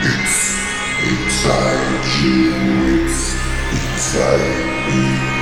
It's inside you, it's inside me.